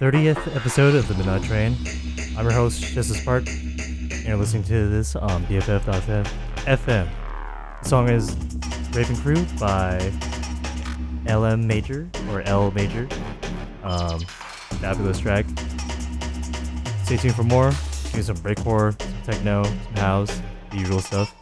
30th episode of the Midnight Train. I'm your host, Justice Park, and you're listening to this on BFF.FM. The song is Raving Cru by LM Major, or L Major. Um, fabulous track. Stay tuned for more. Do some breakcore, some techno, some house, the usual stuff.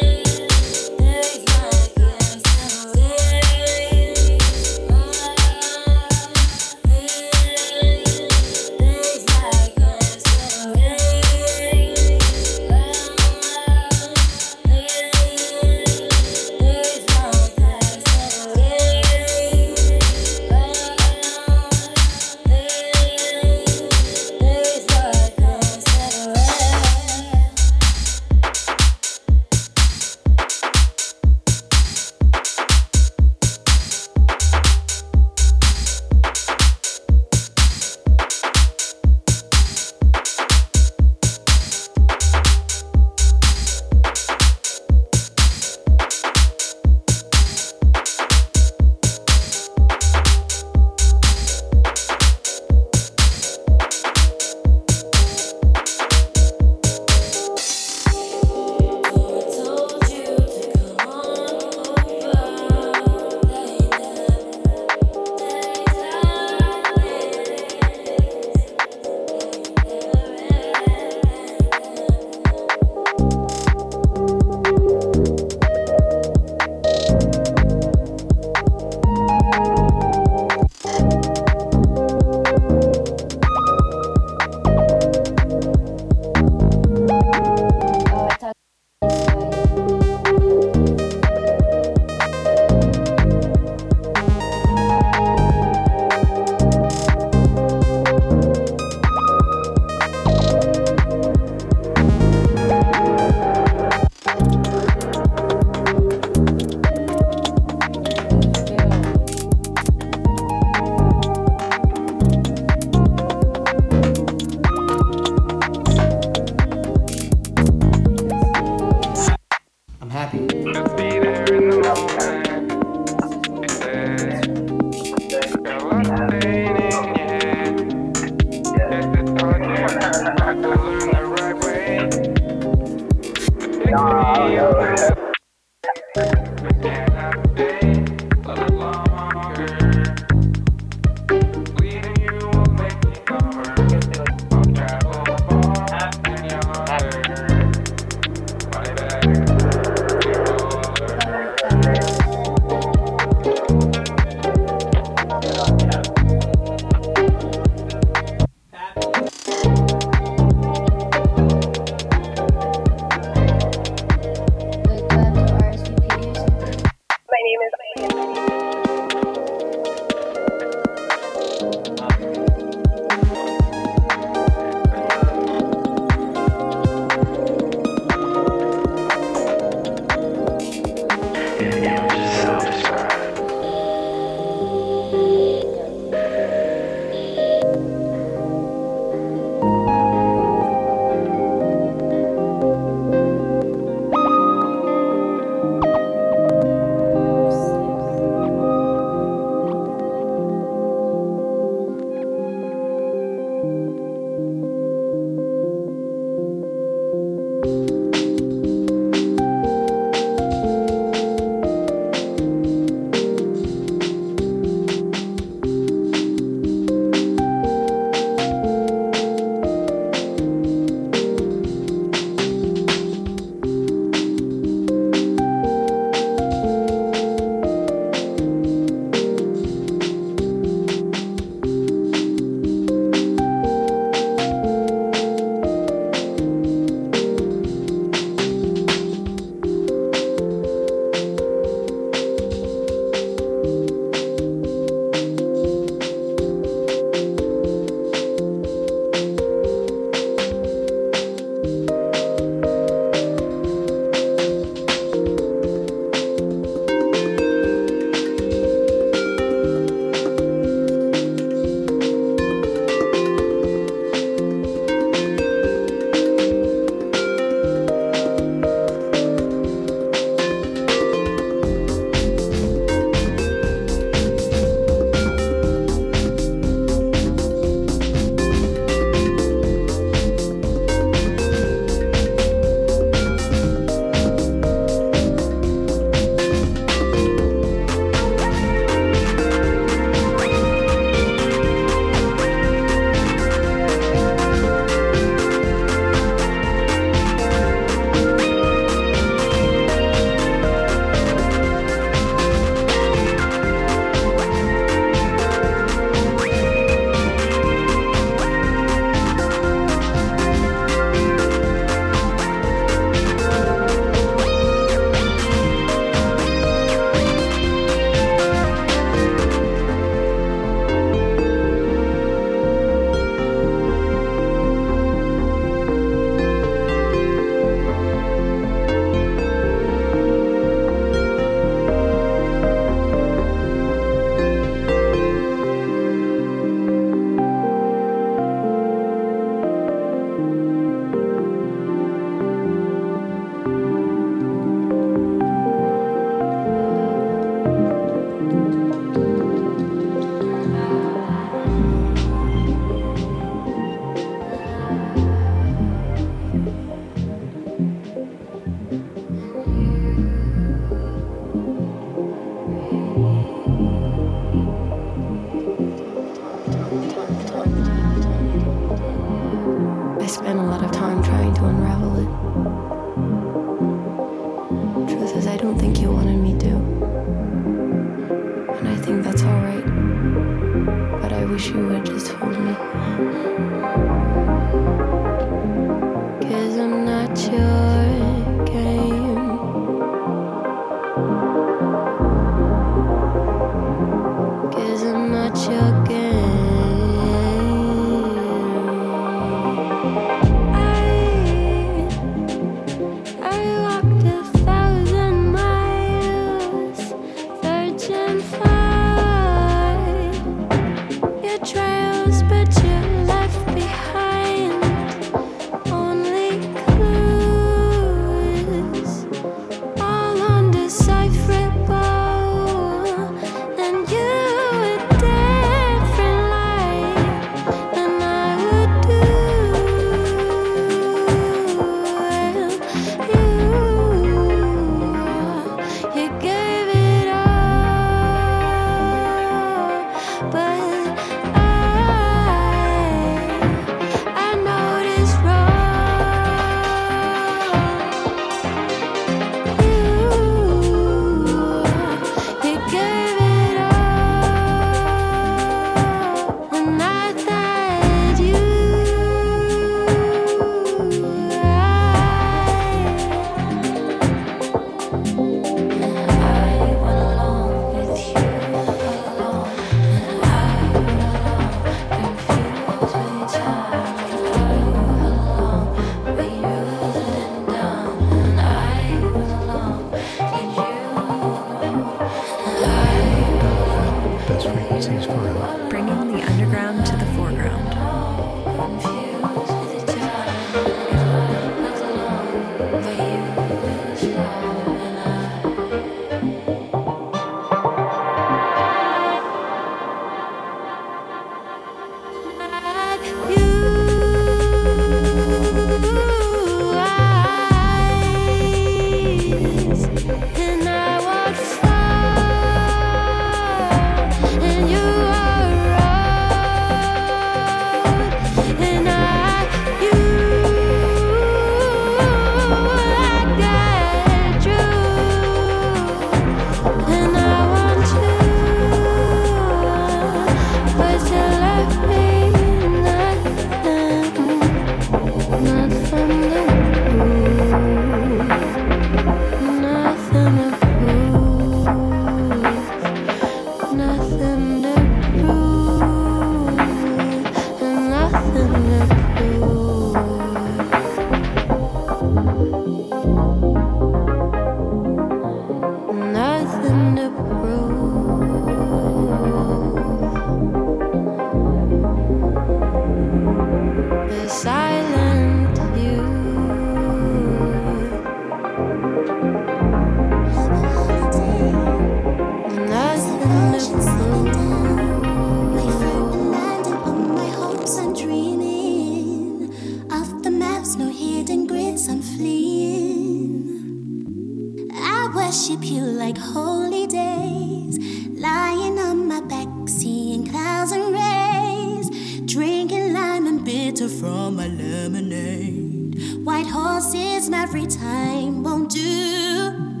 from my lemonade. White horses every time won't do.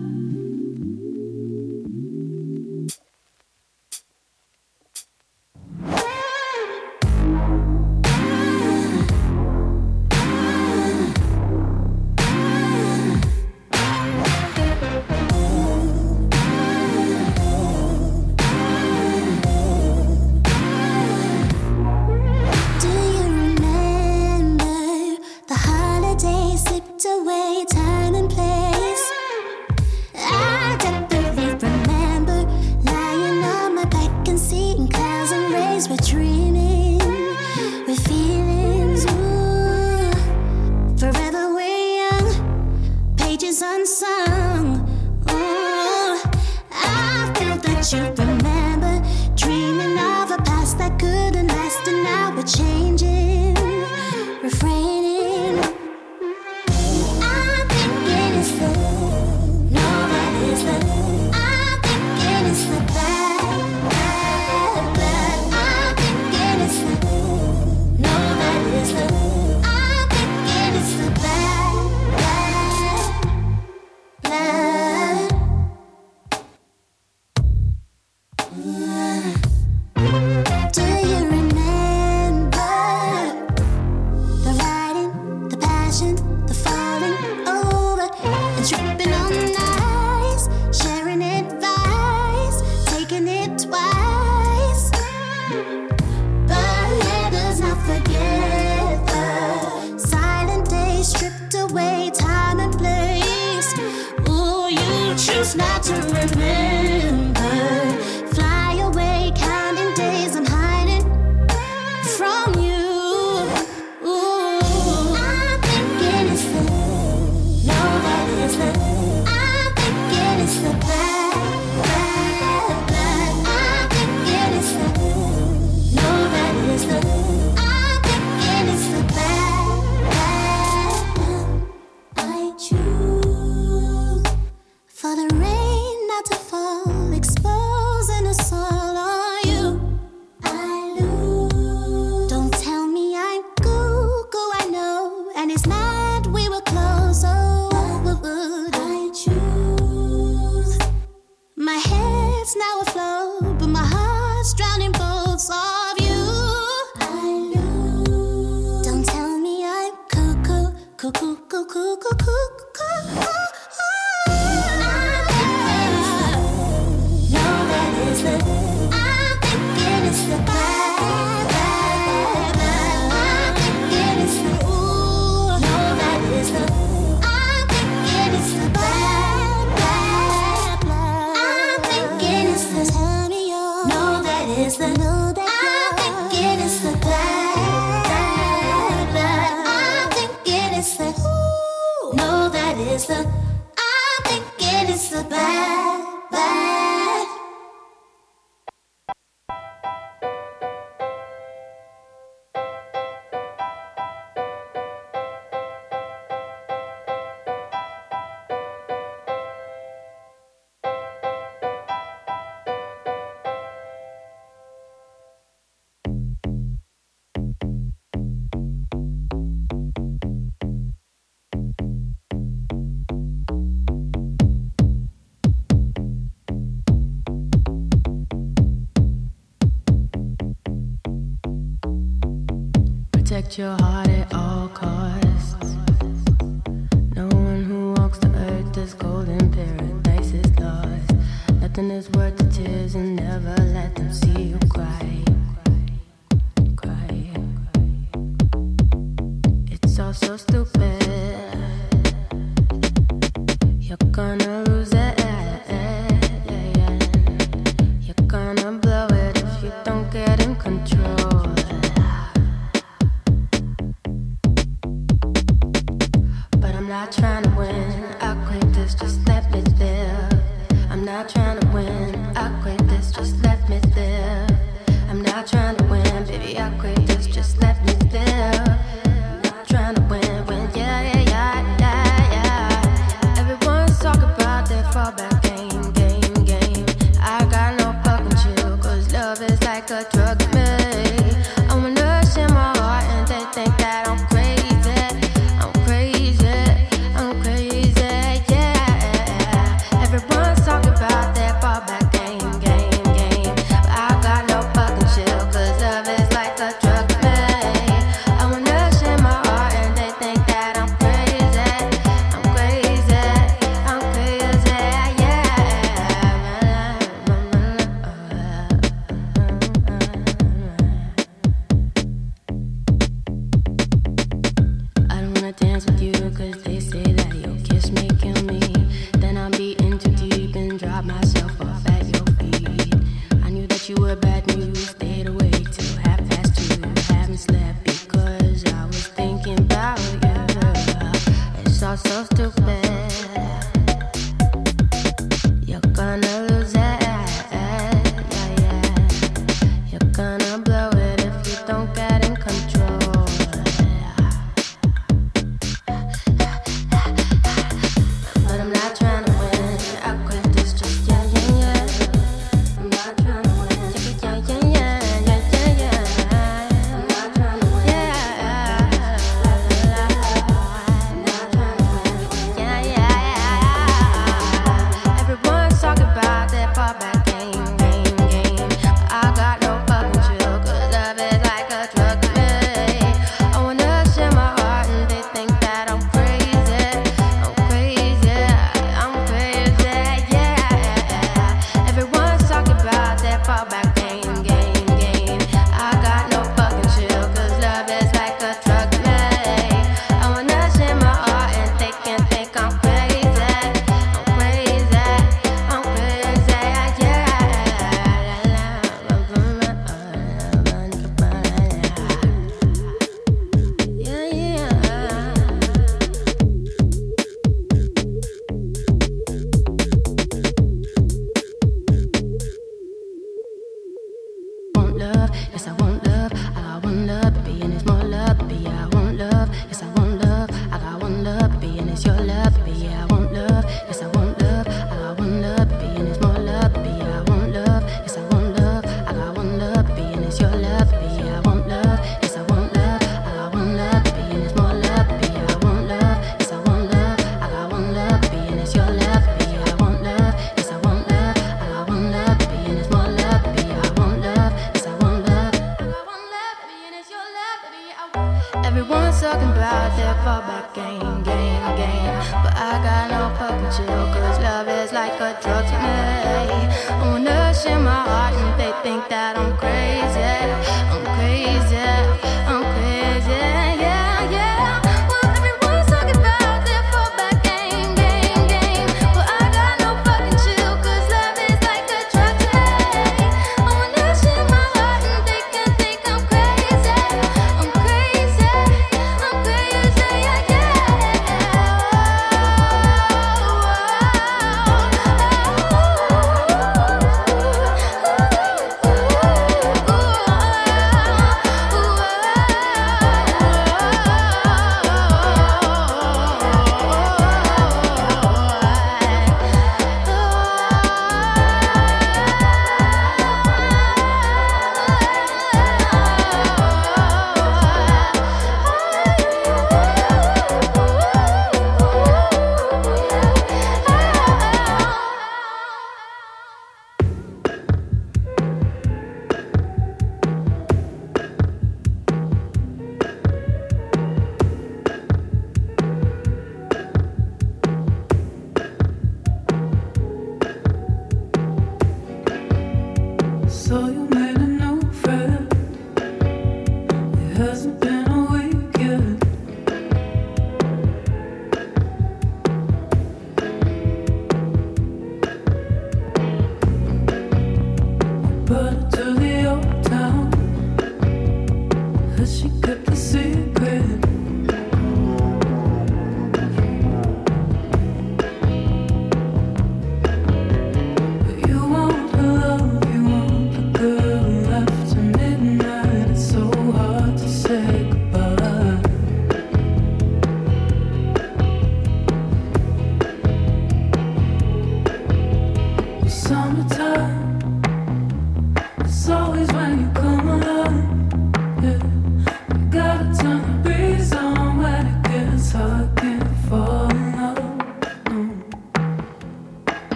your heart at all costs. No one who walks the earth is golden, paradise is lost. Nothing is worth the tears and never let them see you.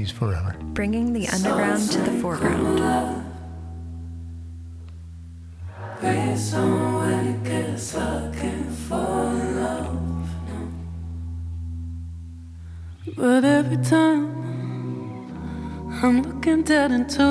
Frequencies forever. Bringing the underground to the foreground. But every time I'm looking dead into